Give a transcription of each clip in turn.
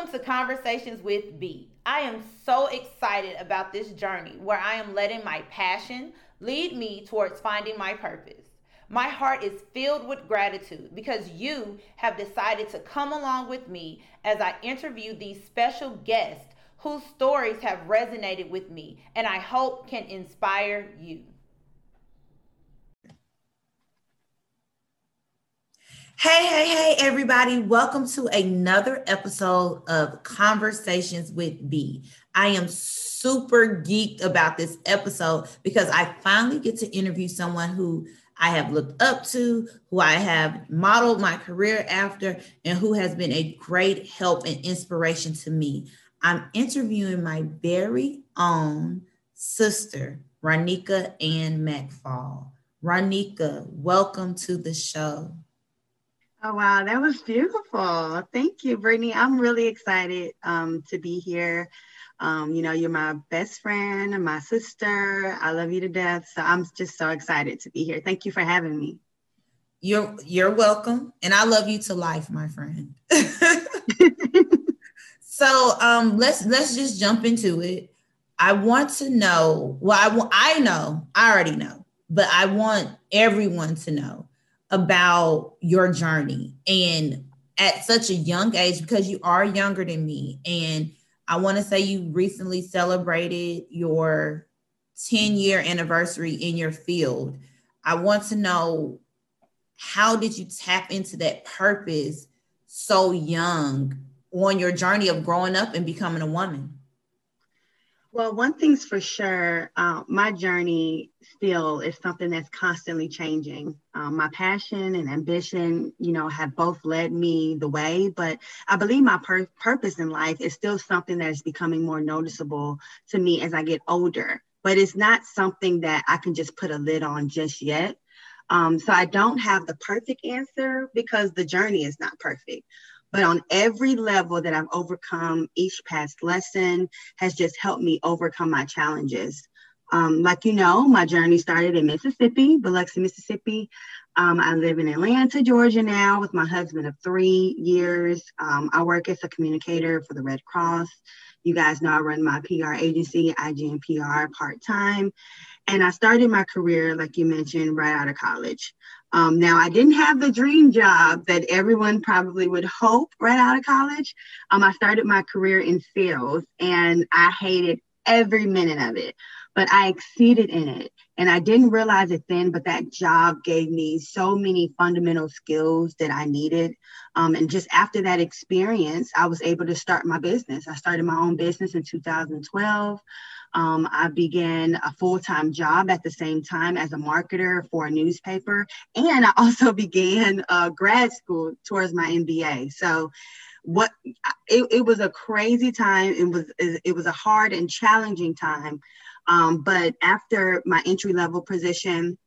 Welcome to Conversations with B. I am so excited about this journey where I am letting my passion lead me towards finding my purpose. My heart is filled with gratitude because you have decided to come along with me as I interview these special guests whose stories have resonated with me and I hope can inspire you. Hey, hey, hey, everybody. Welcome to another episode of Conversations with B. I am super geeked about this episode because I finally get to interview someone who I have looked up to, who I have modeled my career after, and who has been a great help and inspiration to me. I'm interviewing my very own sister, Ronika Ann McFall. Ronika, welcome to the show. Oh, wow. That was beautiful. Thank you, Brittany. I'm really excited um, to be here. Um, you know, you're my best friend and my sister. I love you to death. So I'm just so excited to be here. Thank you for having me. You're you're welcome. And I love you to life, my friend. so um let's let's just jump into it. I want to know, well, I I know, I already know, but I want everyone to know about your journey. And at such a young age because you are younger than me and i want to say you recently celebrated your 10 year anniversary in your field i want to know how did you tap into that purpose so young on your journey of growing up and becoming a woman well, one thing's for sure, uh, my journey still is something that's constantly changing. Um, my passion and ambition, you know, have both led me the way, but I believe my pur- purpose in life is still something that is becoming more noticeable to me as I get older. But it's not something that I can just put a lid on just yet. Um, so I don't have the perfect answer because the journey is not perfect. But on every level that I've overcome, each past lesson has just helped me overcome my challenges. Um, like you know, my journey started in Mississippi, Biloxi, Mississippi. Um, I live in Atlanta, Georgia now with my husband of three years. Um, I work as a communicator for the Red Cross. You guys know I run my PR agency, IGN PR, part time. And I started my career, like you mentioned, right out of college. Um, now, I didn't have the dream job that everyone probably would hope right out of college. Um, I started my career in sales and I hated every minute of it, but I exceeded in it. And I didn't realize it then, but that job gave me so many fundamental skills that I needed. Um, and just after that experience, I was able to start my business. I started my own business in 2012. Um, I began a full time job at the same time as a marketer for a newspaper. And I also began uh, grad school towards my MBA. So, what it, it was a crazy time. It was it was a hard and challenging time. Um, but after my entry level position,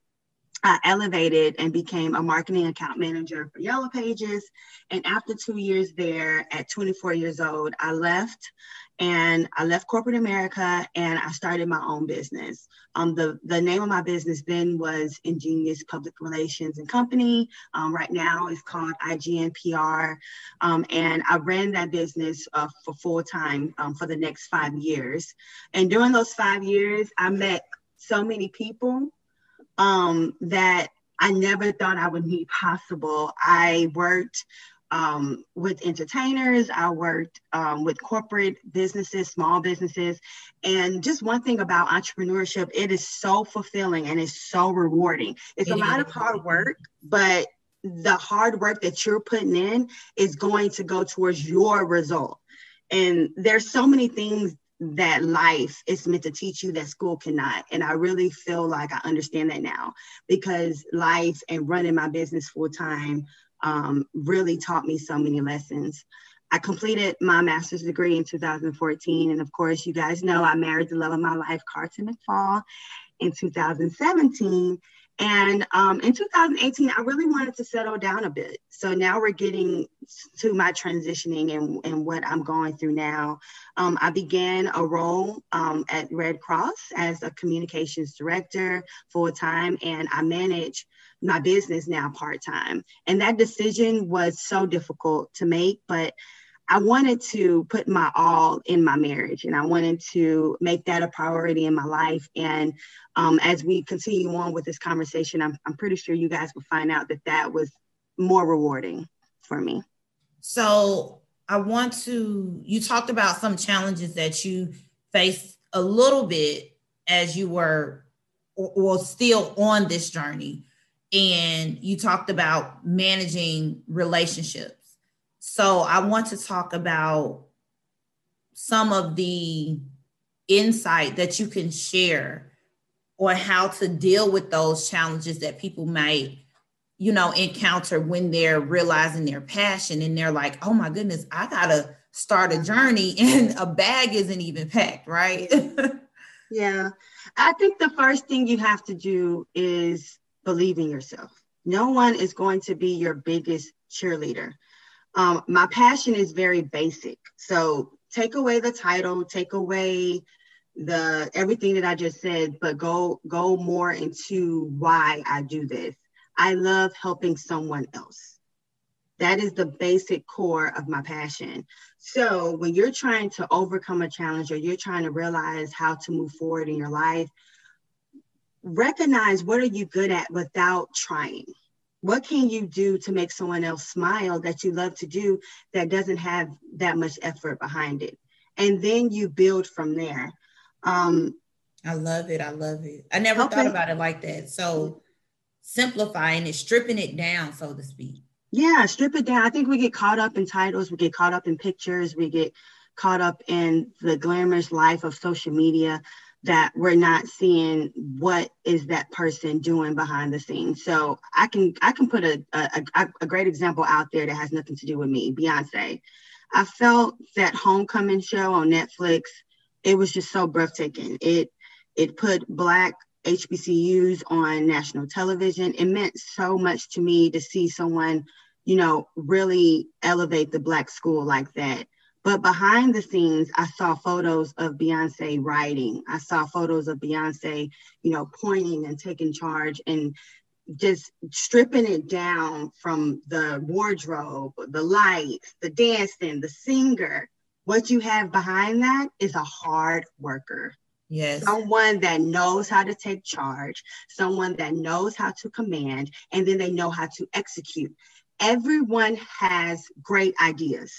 I elevated and became a marketing account manager for Yellow Pages. And after two years there, at 24 years old, I left and I left corporate America and I started my own business. Um, the, the name of my business then was Ingenious Public Relations and Company. Um, right now it's called IGNPR. Um, and I ran that business uh, for full time um, for the next five years. And during those five years, I met so many people um, that I never thought I would meet possible. I worked um, with entertainers, I worked um, with corporate businesses, small businesses. And just one thing about entrepreneurship, it is so fulfilling and it's so rewarding. It's a lot of hard work, but the hard work that you're putting in is going to go towards your result. And there's so many things that life is meant to teach you that school cannot. And I really feel like I understand that now because life and running my business full time um, really taught me so many lessons. I completed my master's degree in 2014. And of course, you guys know I married the love of my life, Carlton McFall, in 2017. And um, in 2018, I really wanted to settle down a bit. So now we're getting to my transitioning and, and what I'm going through now. Um, I began a role um, at Red Cross as a communications director full time, and I manage my business now part time. And that decision was so difficult to make, but I wanted to put my all in my marriage and I wanted to make that a priority in my life. And um, as we continue on with this conversation, I'm, I'm pretty sure you guys will find out that that was more rewarding for me. So I want to, you talked about some challenges that you faced a little bit as you were, or, still on this journey. And you talked about managing relationships so I want to talk about some of the insight that you can share or how to deal with those challenges that people might you know encounter when they're realizing their passion and they're like oh my goodness i gotta start a journey and a bag isn't even packed right? Yeah. I think the first thing you have to do is believe in yourself. No one is going to be your biggest cheerleader um, my passion is very basic. So take away the title, take away the everything that I just said, but go go more into why I do this. I love helping someone else. That is the basic core of my passion. So when you're trying to overcome a challenge or you're trying to realize how to move forward in your life, recognize what are you good at without trying what can you do to make someone else smile that you love to do that doesn't have that much effort behind it? And then you build from there. Um, i love it. I love it. I never okay. thought about it like that. So simplifying it stripping it down so to speak. Yeah strip it down. I think we get caught up in titles. We get caught up in pictures. We get caught up in the glamorous life of social media that we're not seeing what is that person doing behind the scenes. So I can I can put a, a, a great example out there that has nothing to do with me, Beyonce. I felt that homecoming show on Netflix, it was just so breathtaking. It it put black HBCUs on national television. It meant so much to me to see someone, you know, really elevate the black school like that. But behind the scenes, I saw photos of Beyonce writing. I saw photos of Beyonce, you know, pointing and taking charge and just stripping it down from the wardrobe, the lights, the dancing, the singer. What you have behind that is a hard worker. Yes. Someone that knows how to take charge, someone that knows how to command, and then they know how to execute. Everyone has great ideas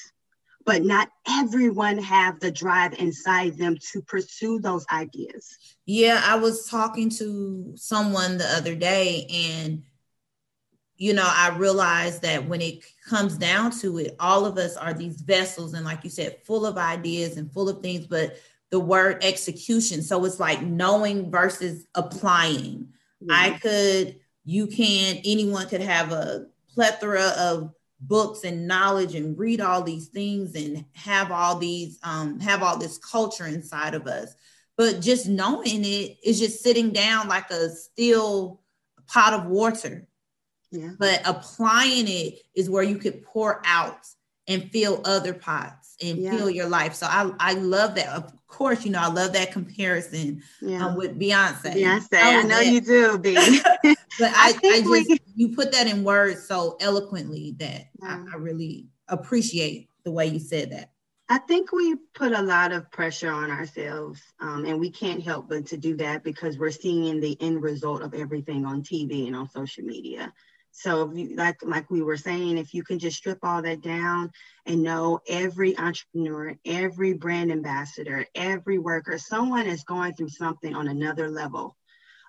but not everyone have the drive inside them to pursue those ideas yeah i was talking to someone the other day and you know i realized that when it comes down to it all of us are these vessels and like you said full of ideas and full of things but the word execution so it's like knowing versus applying yeah. i could you can anyone could have a plethora of books and knowledge and read all these things and have all these um, have all this culture inside of us but just knowing it is just sitting down like a still pot of water yeah. but applying it is where you could pour out and fill other pots and yeah. fill your life so i i love that course you know i love that comparison yeah. um, with beyonce beyonce i, I know that. you do b but I, I, I just we... you put that in words so eloquently that yeah. I, I really appreciate the way you said that. I think we put a lot of pressure on ourselves, um, and we can't help but to do that because we're seeing the end result of everything on TV and on social media. So, you, like like we were saying, if you can just strip all that down and know every entrepreneur, every brand ambassador, every worker, someone is going through something on another level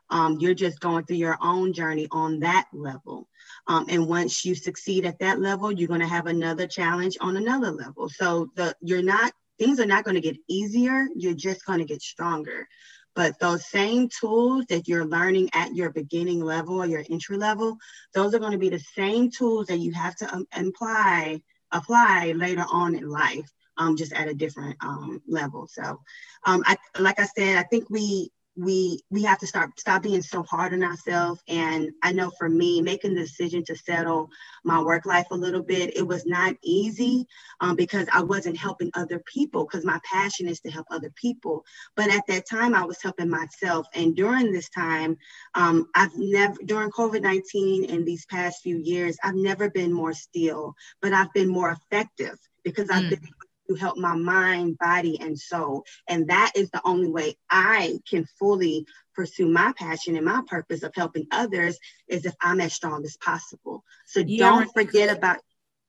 um, you're just going through your own journey on that level. Um, and once you succeed at that level, you're going to have another challenge on another level. So the you're not things are not going to get easier. You're just going to get stronger. But those same tools that you're learning at your beginning level or your entry level, those are going to be the same tools that you have to um, apply apply later on in life. Um, just at a different um, level. So, um, I, like I said, I think we we we have to start stop being so hard on ourselves. And i know for me making the decision to settle my work life a little bit it was not easy um, because i wasn't helping other people because my passion is to help other people. But at that time i was helping myself. And during this time um, i've never during covid-19 and these past few years i've never been more still but i've been more effective because I've mm. been to help my mind, body, and soul. And that is the only way I can fully pursue my passion and my purpose of helping others is if I'm as strong as possible. So yeah, don't forget about.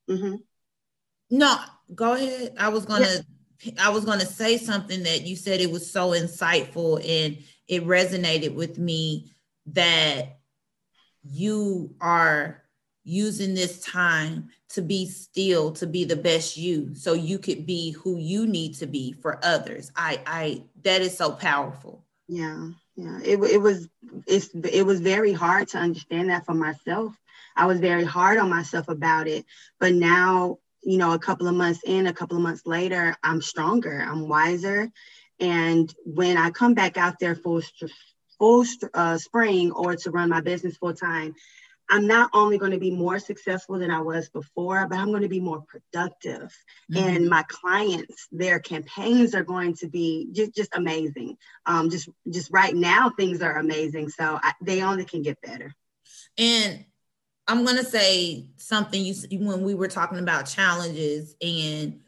Mm-hmm. No, go ahead. I was gonna. Yeah. I was going to say something that you said it was so insightful and it resonated with me that you are using this time to be still to be the best you so you could be who you need to be for others. I i that is so powerful. Yeah yeah. It, it was it's it was very hard to understand that for myself. I was very hard on myself about it. But now you know a couple of months in a couple of months later i'm stronger i'm wiser. And when i come back out there full full uh, spring or to run my business full time I'm not only going to be more successful than I was before, but I'm going to be more productive. Mm-hmm. And my clients, their campaigns are going to be just, just amazing. Um, just just right now, things are amazing. So I, they only can get better. And I'm going to say something you when we were talking about challenges, and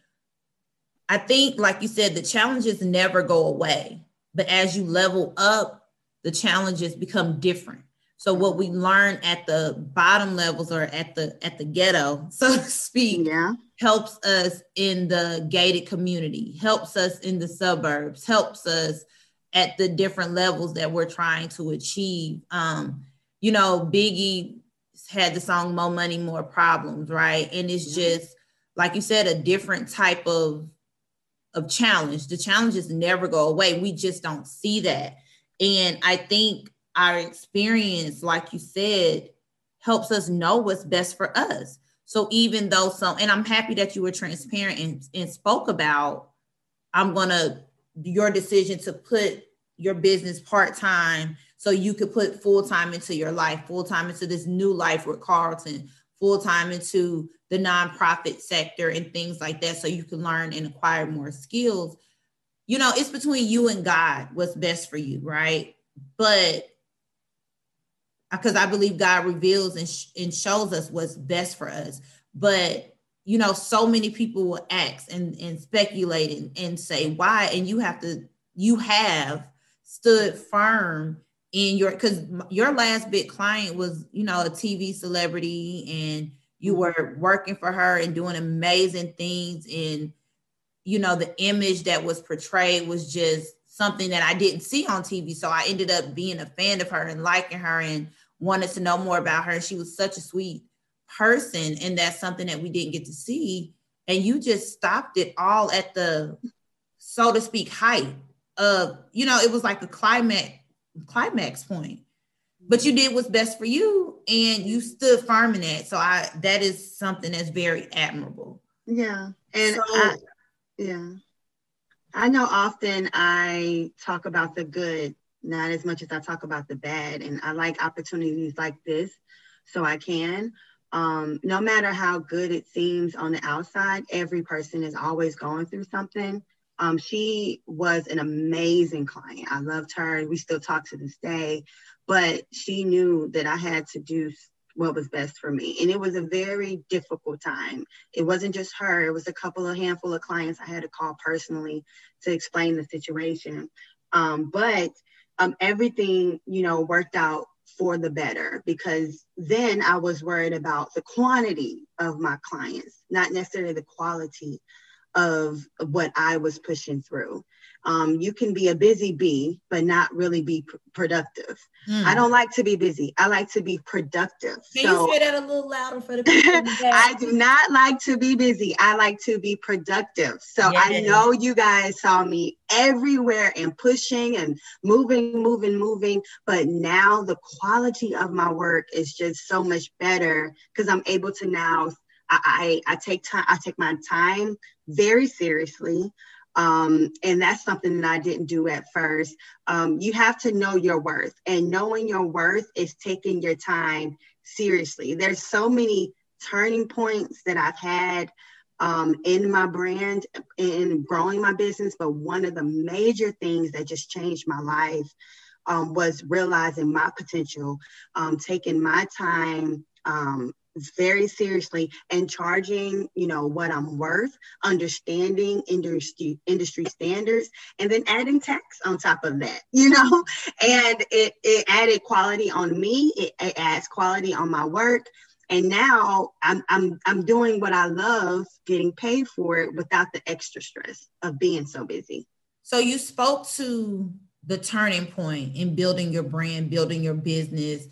I think, like you said, the challenges never go away. But as you level up, the challenges become different so what we learn at the bottom levels or at the at the ghetto, so to speak, yeah. helps us in the gated community, helps us in the suburbs, helps us at the different levels that we're trying to achieve. Um, you know, Biggie had the song More Money, More Problems, right? And it's yeah. just like you said, a different type of of challenge. The challenges never go away. We just don't see that. And I think our experience, like you said, helps us know what's best for us. So even though some, and I'm happy that you were transparent and, and spoke about, I'm gonna your decision to put your business part time so you could put full time into your life, full time into this new life with Carlton, full time into the nonprofit sector and things like that, so you can learn and acquire more skills. You know, it's between you and God what's best for you, right? But because I believe God reveals and, sh- and shows us what's best for us. But you know, so many people will ask and, and speculate and, and say why, and you have to, you have stood firm in your because your last big client was, you know, a TV celebrity, and you mm-hmm. were working for her and doing amazing things. And you know, the image that was portrayed was just something that I didn't see on TV. So I ended up being a fan of her and liking her and wanted to know more about her. And she was such a sweet person. And that's something that we didn't get to see. And you just stopped it all at the, so to speak, height of, you know, it was like a climax, climax point. But you did what's best for you and you stood firm in that. So I that is something that's very admirable. Yeah. And so, I, yeah. I know often I talk about the good, not as much as I talk about the bad. And I like opportunities like this so I can. Um, no matter how good it seems on the outside, every person is always going through something. Um, she was an amazing client. I loved her. We still talk to this day, but she knew that I had to do what was best for me. And it was a very difficult time. It wasn't just her, it was a couple of handful of clients I had to call personally to explain the situation. Um, but um, everything, you know, worked out for the better because then I was worried about the quantity of my clients, not necessarily the quality of what I was pushing through. Um, you can be a busy bee, but not really be pr- productive. Mm. I don't like to be busy. I like to be productive. Can so, you say that a little louder for the people? I do not like to be busy. I like to be productive. So yes. I know you guys saw me everywhere and pushing and moving, moving, moving. But now the quality of my work is just so much better because I'm able to now I, I, I take time, I take my time very seriously. Um, and that's something that I didn't do at first. Um, you have to know your worth, and knowing your worth is taking your time seriously. There's so many turning points that I've had um, in my brand in growing my business, but one of the major things that just changed my life um, was realizing my potential, um, taking my time, um, very seriously and charging you know what i'm worth understanding industry industry standards and then adding tax on top of that you know? And it, it added quality on me. It, it adds quality on my work. And now I'm, I'm i'm doing what i love getting paid for it without the extra stress of being so busy. So you spoke to the turning point in building your brand building your business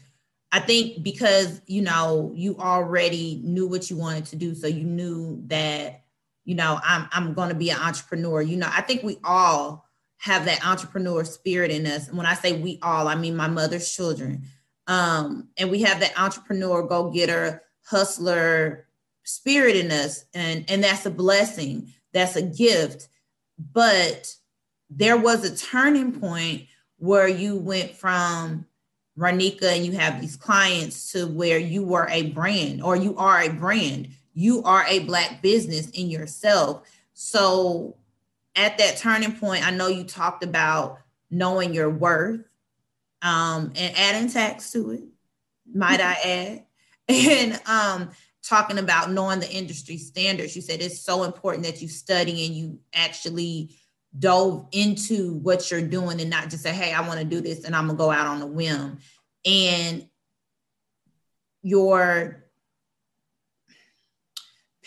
I think because you know you already knew what you wanted to do, so you knew that you know I'm I'm going to be an entrepreneur. You know, I think we all have that entrepreneur spirit in us. And when I say we all, I mean my mother's children. Um, and we have that entrepreneur, go getter, hustler spirit in us, and and that's a blessing. That's a gift. But there was a turning point where you went from Ronika and you have these clients to where you were a brand or you are a brand. You are a black business in yourself. So at that turning point, I know you talked about knowing your worth um, and adding tax to it, might I add, and um, talking about knowing the industry standards. You said it's so important that you study and you actually dove into what you're doing and not just say, hey, I want to do this and I'm gonna go out on a whim. And your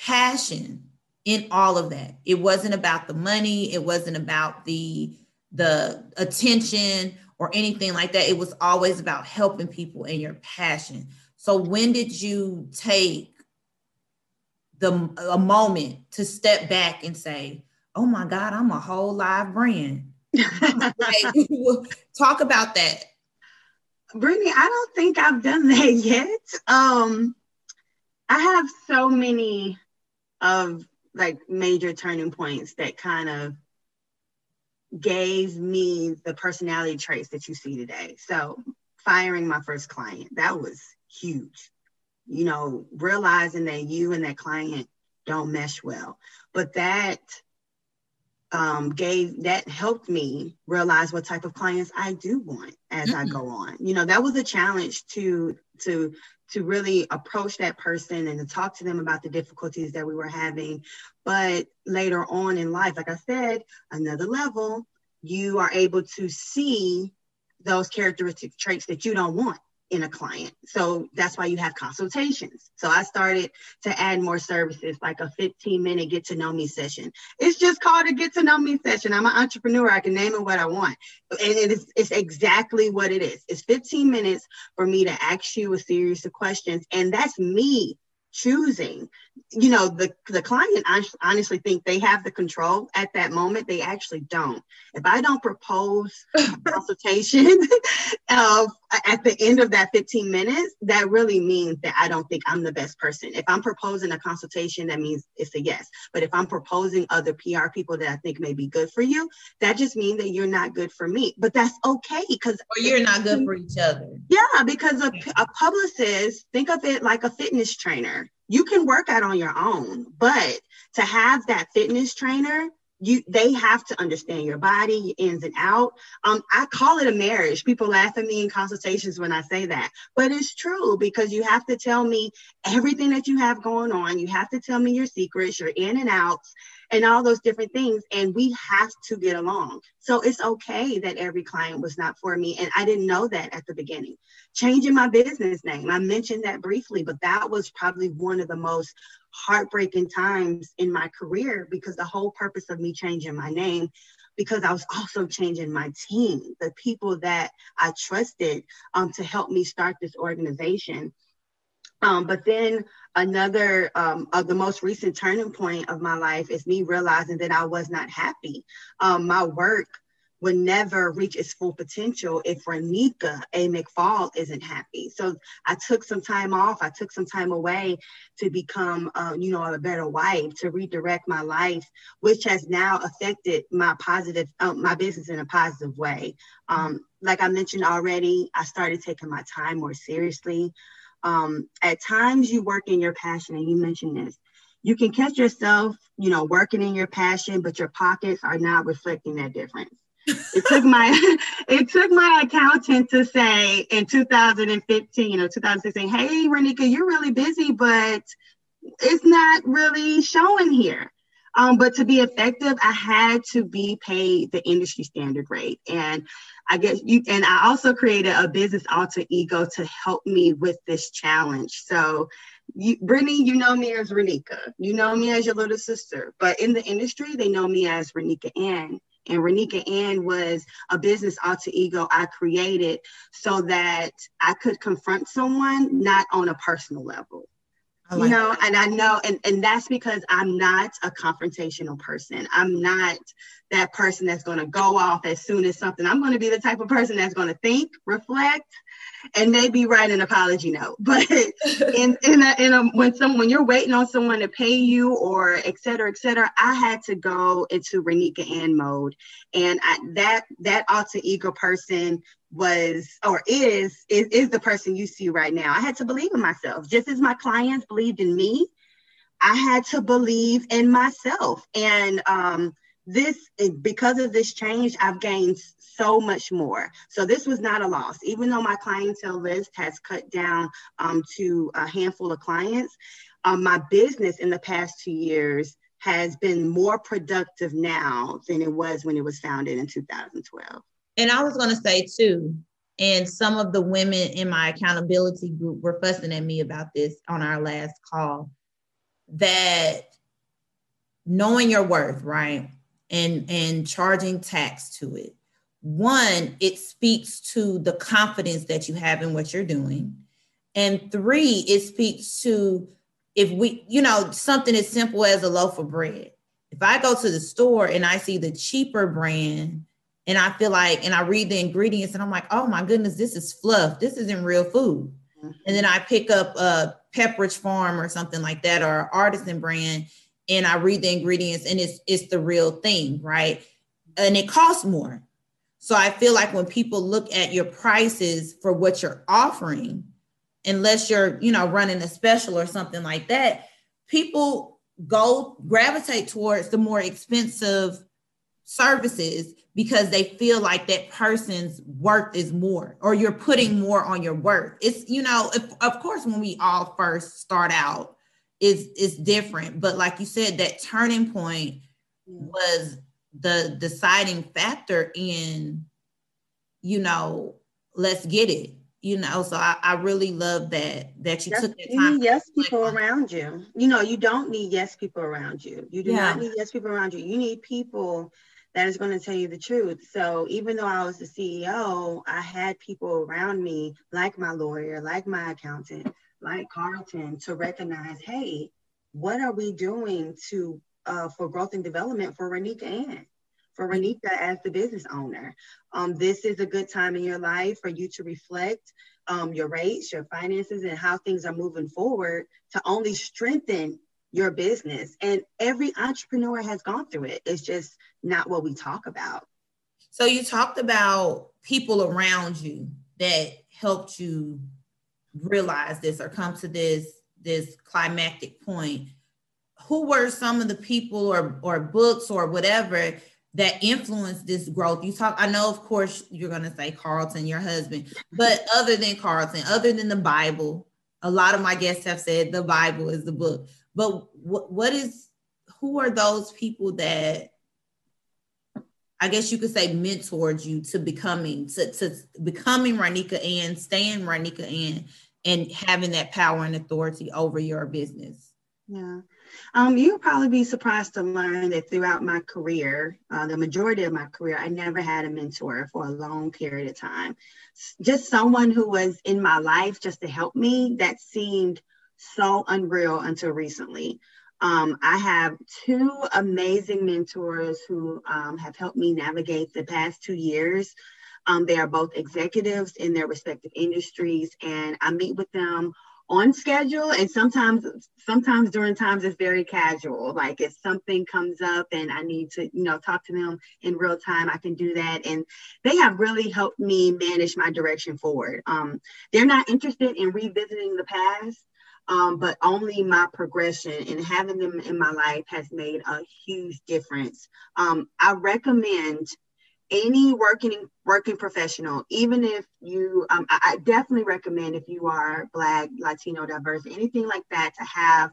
passion in all of that. It wasn't about the money, it wasn't about the the attention or anything like that. It was always about helping people and your passion. So when did you take the a moment to step back and say, oh my God, I'm a whole live brand. like, talk about that. Brittany, I don't think I've done that yet. Um, I have so many of like major turning points that kind of gave me the personality traits that you see today. So, firing my first client, that was huge. You know, realizing that you and that client don't mesh well. But that um, gave that helped me realize what type of clients I do want as mm-hmm. I go on. You know, that was a challenge to to to really approach that person and to talk to them about the difficulties that we were having. But later on in life, like I said, another level, you are able to see those characteristic traits that you don't want in a client. So that's why you have consultations. So I started to add more services like a 15 minute get to know me session. It's just called a get to know me session. I'm an entrepreneur. I can name it what I want. And it is it's exactly what it is. It's 15 minutes for me to ask you a series of questions. And that's me choosing. You know the the client I honestly think they have the control at that moment. They actually don't. If i don't propose consultation uh, at the end of that 15 minutes that really means that i don't think i'm the best person. If i'm proposing a consultation that means it's a yes. But if i'm proposing other pr people that i think may be good for you that just means that you're not good for me. But that's okay because or you're not good for each other. Yeah because a, a publicist think of it like a fitness trainer you can work out on your own, but to have that fitness trainer, you they have to understand your body, your ins and out. Um, I call it a marriage. People laugh at me in consultations when I say that, but it's true because you have to tell me everything that you have going on. You have to tell me your secrets, your in and outs, and all those different things. And we have to get along. So it's okay that every client was not for me. And I didn't know that at the beginning. Changing my business name, I mentioned that briefly, but that was probably one of the most heartbreaking times in my career because the whole purpose of me changing my name because I was also changing my team, the people that I trusted um, to help me start this organization. Um, but then another um, of the most recent turning point of my life is me realizing that I was not happy. Um, my work would never reach its full potential if Ronika A. McFall isn't happy. So I took some time off. I took some time away to become, uh, you know, a better wife, to redirect my life, which has now affected my positive, uh, my business in a positive way. Um, like I mentioned already, I started taking my time more seriously. Um, at times you work in your passion, and you mentioned this. You can catch yourself, you know, working in your passion, but your pockets are not reflecting that difference. it took my it took my accountant to say in 2015 or 2016, hey Renika, you're really busy, but it's not really showing here. Um, but to be effective, I had to be paid the industry standard rate. And I guess you and I also created a business alter ego to help me with this challenge. So you, Brittany, you know me as Renika. You know me as your little sister. But in the industry, they know me as Renika Ann. And Renika Ann was a business alter ego I created so that I could confront someone not on a personal level. Like you know, that. and I know, and, and that's because I'm not a confrontational person. I'm not that person that's going to go off as soon as something. I'm going to be the type of person that's going to think, reflect, and maybe write an apology note. But in in a, in a when some when you're waiting on someone to pay you or et cetera, et cetera, I had to go into Renika Ann mode, and I, that that alter ego person was or is, is is the person you see right now. I had to believe in myself, just as my clients believed in me. I had to believe in myself, and um, this because of this change, I've gained so much more. So this was not a loss, even though my clientele list has cut down um, to a handful of clients. Um, my business in the past two years has been more productive now than it was when it was founded in 2012. And I was going to say too, and some of the women in my accountability group were fussing at me about this on our last call that knowing your worth, right? And and charging tax to it. One, it speaks to the confidence that you have in what you're doing. And three, it speaks to if we, you know, something as simple as a loaf of bread. If I go to the store and I see the cheaper brand and I feel like, and I read the ingredients and I'm like, oh my goodness, this is fluff. This isn't real food. Mm-hmm. And then I pick up a Pepperidge Farm or something like that, or artisan brand, and I read the ingredients and it's it's the real thing, right? And it costs more. So I feel like when people look at your prices for what you're offering, unless you're, you know, running a special or something like that, people go gravitate towards the more expensive services because they feel like that person's worth is more or you're putting more on your worth it's you know if, of course when we all first start out is is different. But like you said that turning point was the deciding factor in you know let's get it you know? So i, I really love that that you yes, took that time yes people around you. You know you don't need yes people around you. You do yeah. not need yes people around you. You need people that is going to tell you the truth. So even though I was the CEO, I had people around me, like my lawyer, like my accountant, like Carlton, to recognize, hey, what are we doing to uh, for growth and development for Renika Ann? For Renika as the business owner, um, this is a good time in your life for you to reflect um, your rates, your finances, and how things are moving forward to only strengthen your business. And every entrepreneur has gone through it. It's just not what we talk about. So you talked about people around you that helped you realize this or come to this this climactic point. Who were some of the people or or books or whatever that influenced this growth? You talk, I know, of course, you're gonna say Carlton, your husband, but other than Carlton, other than the Bible, a lot of my guests have said the Bible is the book. But what what is who are those people that I guess you could say mentored you to becoming to, to becoming Renika Ann, staying Renika Ann, and having that power and authority over your business. Yeah. Um, you'll probably be surprised to learn that throughout my career, uh, the majority of my career, I never had a mentor for a long period of time. Just someone who was in my life just to help me that seemed so unreal until recently. Um, I have two amazing mentors who um, have helped me navigate the past two years. Um, they are both executives in their respective industries, and I meet with them on schedule and sometimes sometimes during times it's very casual like if something comes up and i need to you know talk to them in real time i can do that and they have really helped me manage my direction forward um, they're not interested in revisiting the past um, but only my progression and having them in my life has made a huge difference. Um, I recommend any working working professional, even if you, um, I, I definitely recommend if you are Black, Latino, diverse, anything like that, to have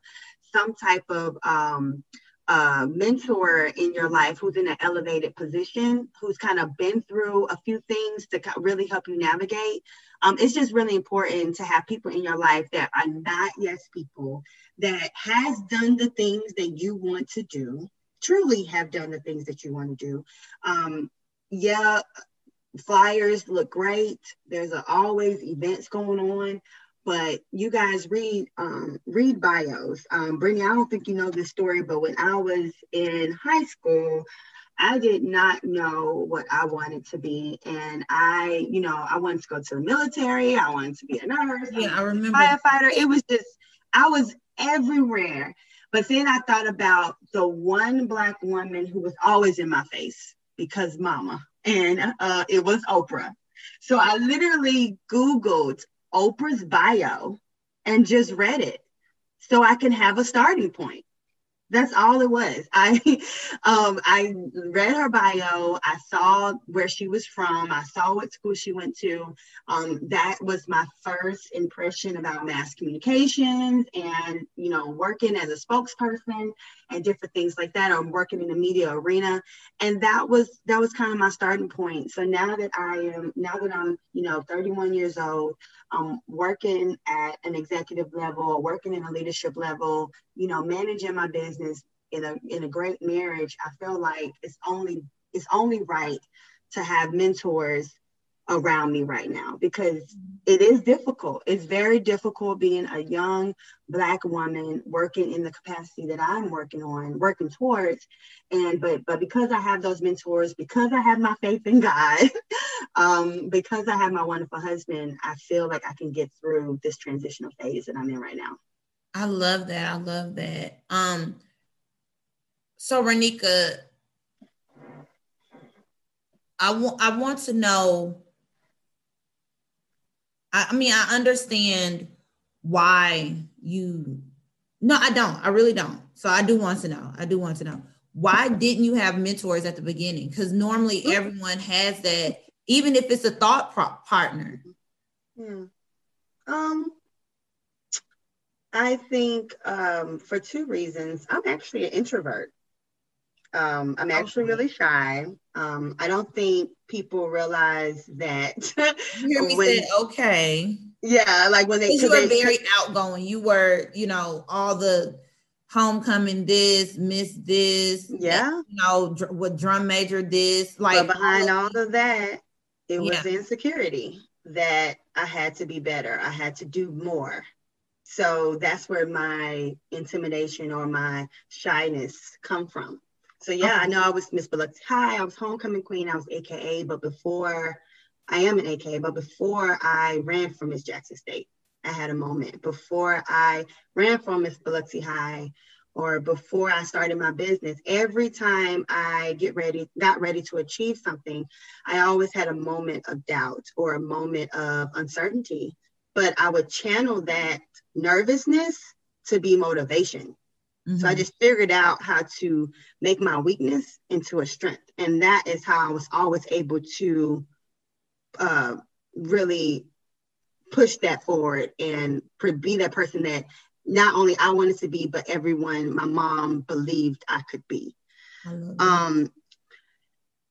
some type of um, uh, mentor in your life who's in an elevated position, who's kind of been through a few things to really help you navigate. Um, it's just really important to have people in your life that are not yes people, that has done the things that you want to do, truly have done the things that you want to do. Um, yeah, flyers look great. There's a, always events going on, but you guys read um, read bios. Um, Brittany, I don't think you know this story, but when I was in high school, I did not know what I wanted to be, and I, you know, I wanted to go to the military. I wanted to be a nurse. Yeah, I remember firefighter. It was just I was everywhere. But then I thought about the one black woman who was always in my face because mama, and uh, it was Oprah. So I literally Googled Oprah's bio and just read it so I can have a starting point. That's all it was. I um, I read her bio. I saw where she was from. I saw what school she went to. Um, that was my first impression about mass communications and you know working as a spokesperson and different things like that. I'm working in the media arena, and that was that was kind of my starting point. So now that I am now that I'm you know 31 years old, I'm working at an executive level, working in a leadership level, you know, managing my business in a in a great marriage. I feel like it's only it's only right to have mentors around me right now because it is difficult. It's very difficult being a young black woman working in the capacity that I'm working on, working towards. And but but because I have those mentors, because I have my faith in God, um, because I have my wonderful husband, I feel like I can get through this transitional phase that I'm in right now. I love that. I love that. Um so Renika, I want I want to know I, I mean, I understand why you. No, I don't. I really don't. So I do want to know. I do want to know why didn't you have mentors at the beginning? Because normally mm-hmm. everyone has that, even if it's a thought pro- partner. Hmm. Um, I think um, for two reasons. I'm actually an introvert. Um, I'm actually really shy. Um, I don't think people realize that. you hear me when, say, okay. Yeah, like when they. You were they, very outgoing. You were, you know, all the homecoming this, miss this. Yeah. You know, dr- what drum major this. Like but behind all of, all of that, it was yeah. insecurity that I had to be better. I had to do more. So that's where my intimidation or my shyness come from. So yeah, I know I was Miss Biloxi High. I was homecoming queen. I was AKA, but before I am an AKA, but before I ran for Miss Jackson State, I had a moment. Before I ran for Miss Biloxi High, or before I started my business, every time I get ready, got ready to achieve something, I always had a moment of doubt or a moment of uncertainty. But I would channel that nervousness to be motivation. Mm-hmm. So I mm-hmm. just figured out how to make my weakness into a strength. And that is how I was always able to uh, really push that forward and be that person that not only I wanted to be, but everyone, my mom believed I could be. I um,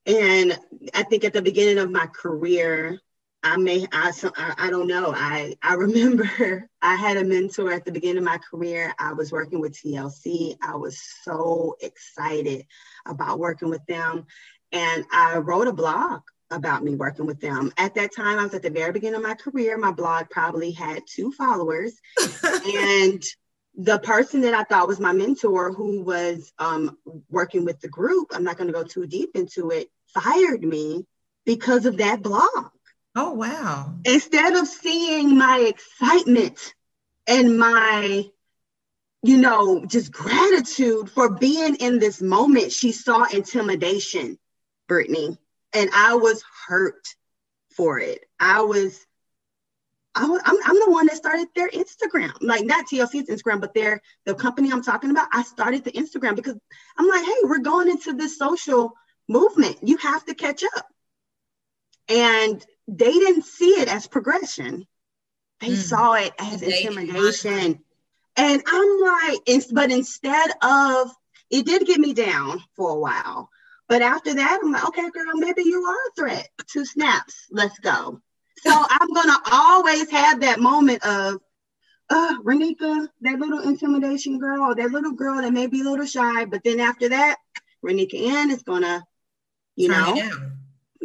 and I think at the beginning of my career, I may, I, I don't know. I, I remember I had a mentor at the beginning of my career. I was working with TLC. I was so excited about working with them. And I wrote a blog about me working with them. At that time, I was at the very beginning of my career. My blog probably had two followers. and the person that I thought was my mentor, who was um, working with the group, I'm not going to go too deep into it, fired me because of that blog. Oh, wow. Instead of seeing my excitement and my, you know, just gratitude for being in this moment, she saw intimidation, Brittany. And I was hurt for it. I was, I, I'm, I'm the one that started their Instagram, like not TLC's Instagram, but their the company I'm talking about. I started the Instagram because I'm like, hey, we're going into this social movement. You have to catch up. And they didn't see it as progression. They mm. saw it as they intimidation. And I'm like, but instead of, it did get me down for a while. But after that, I'm like, okay, girl, maybe you are a threat. Two snaps, let's go. So I'm gonna always have that moment of, uh, Renika, that little intimidation girl, that little girl that may be a little shy, but then after that, Renika Ann is gonna, you Turn know, it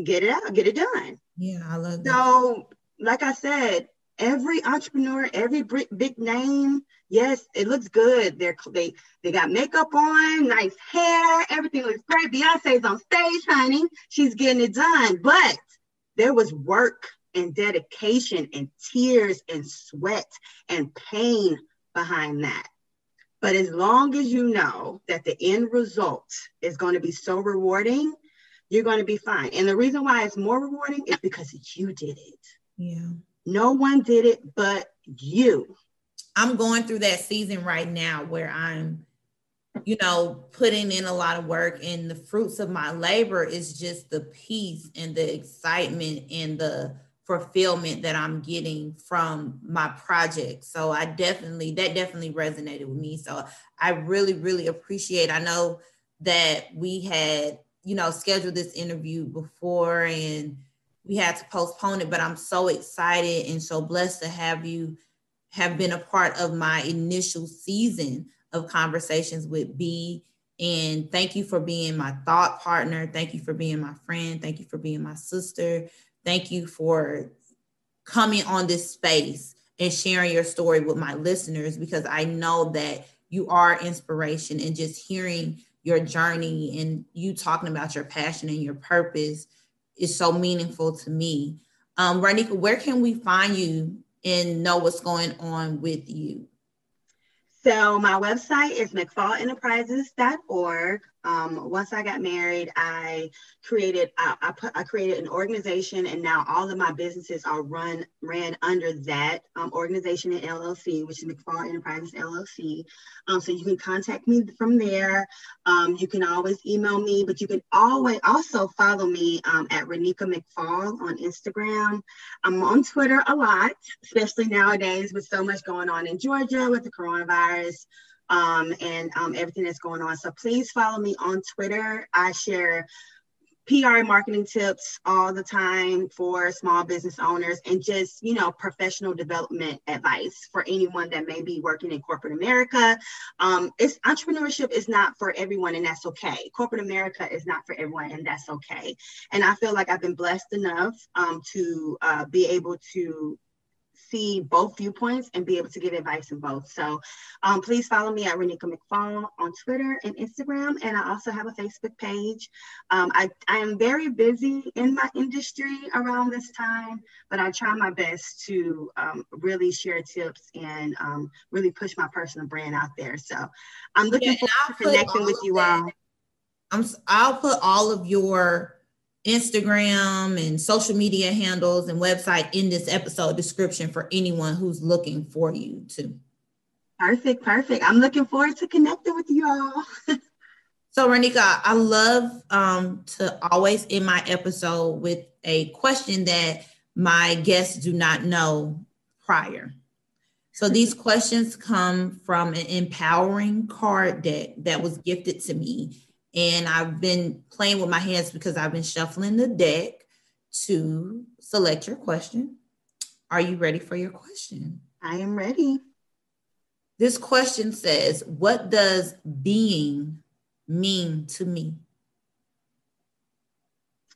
get it out, get it done. Yeah, I love that. So, like I said, every entrepreneur, every big name, yes, it looks good. They're they they got makeup on, nice hair, everything looks great. Beyonce's on stage, honey. She's getting it done. But there was work and dedication and tears and sweat and pain behind that. But as long as you know that the end result is going to be so rewarding, you're going to be fine. And the reason why it's more rewarding is because you did it. Yeah. No one did it but you. I'm going through that season right now where I'm, you know, putting in a lot of work, and the fruits of my labor is just the peace and the excitement and the fulfillment that I'm getting from my project. So I definitely, that definitely resonated with me. So I really, really appreciate, I know that we had, you know, scheduled this interview before and we had to postpone it, but I'm so excited and so blessed to have you have been a part of my initial season of conversations with B. And thank you for being my thought partner. Thank you for being my friend. Thank you for being my sister. Thank you for coming on this space and sharing your story with my listeners because I know that you are inspiration and just hearing your journey and you talking about your passion and your purpose is so meaningful to me. Um, Renika, where can we find you and know what's going on with you? So my website is mcfallenterprises.org. Um, once I got married, I created I, I, put I created an organization, and now all of my businesses are run ran under that um, organization and LLC, which is McFall Enterprises LLC. Um, so you can contact me from there. Um, you can always email me, but you can always also follow me um, at Renika McFall on Instagram. I'm on Twitter a lot, especially nowadays with so much going on in Georgia with the coronavirus um, and um, everything that's going on. So please follow me on Twitter. I share PR marketing tips all the time for small business owners and just, you know, professional development advice for anyone that may be working in corporate America. Um, it's entrepreneurship is not for everyone and that's okay. Corporate America is not for everyone and that's okay. And I feel like I've been blessed enough um, to uh, be able to see both viewpoints and be able to give advice in both. So um, please follow me at Renika McFall on Twitter and Instagram. And I also have a Facebook page. Um, I, I am very busy in my industry around this time, but I try my best to um, really share tips and um, really push my personal brand out there. So I'm looking yeah, forward to connecting with you all. I'm, I'll put all of your Instagram and social media handles and website in this episode description for anyone who's looking for you too. Perfect, perfect. I'm looking forward to connecting with you all. so, Renika, I love um, to always end my episode with a question that my guests do not know prior. So these questions come from an empowering card deck that was gifted to me and I've been playing with my hands because I've been shuffling the deck to select your question. Are you ready for your question? I am ready. This question says, What does being mean to me?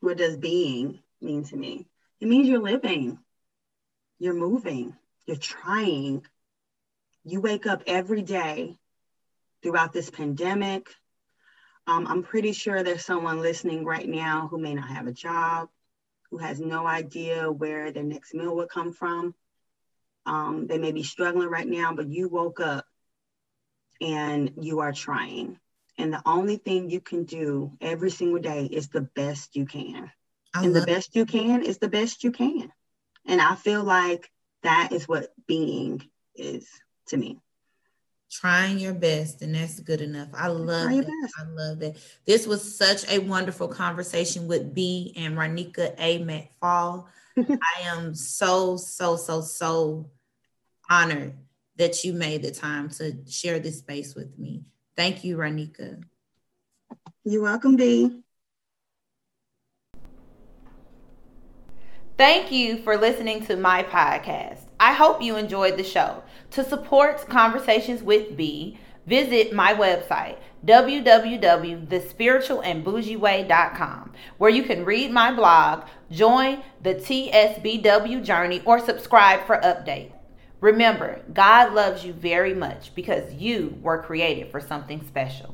What does being mean to me? It means you're living, you're moving, you're trying. You wake up every day throughout this pandemic, um, I'm pretty sure there's someone listening right now who may not have a job, who has no idea where their next meal will come from. Um, they may be struggling right now, but you woke up and you are trying. And the only thing you can do every single day is the best you can. I and the best you can is the best you can. And I feel like that is what being is to me. Trying your best and that's good enough. I love it i love it this was such a wonderful conversation with b and Renika a. Mcfall. I am so so so so honored that you made the time to share this space with me. Thank you Renika. You're welcome b. Thank you for listening to my podcast. I hope you enjoyed the show. To support Conversations with B, visit my website, www.thespiritualandbougieway.com, where you can read my blog, join the TSBW journey, or subscribe for updates. Remember, God loves you very much because you were created for something special.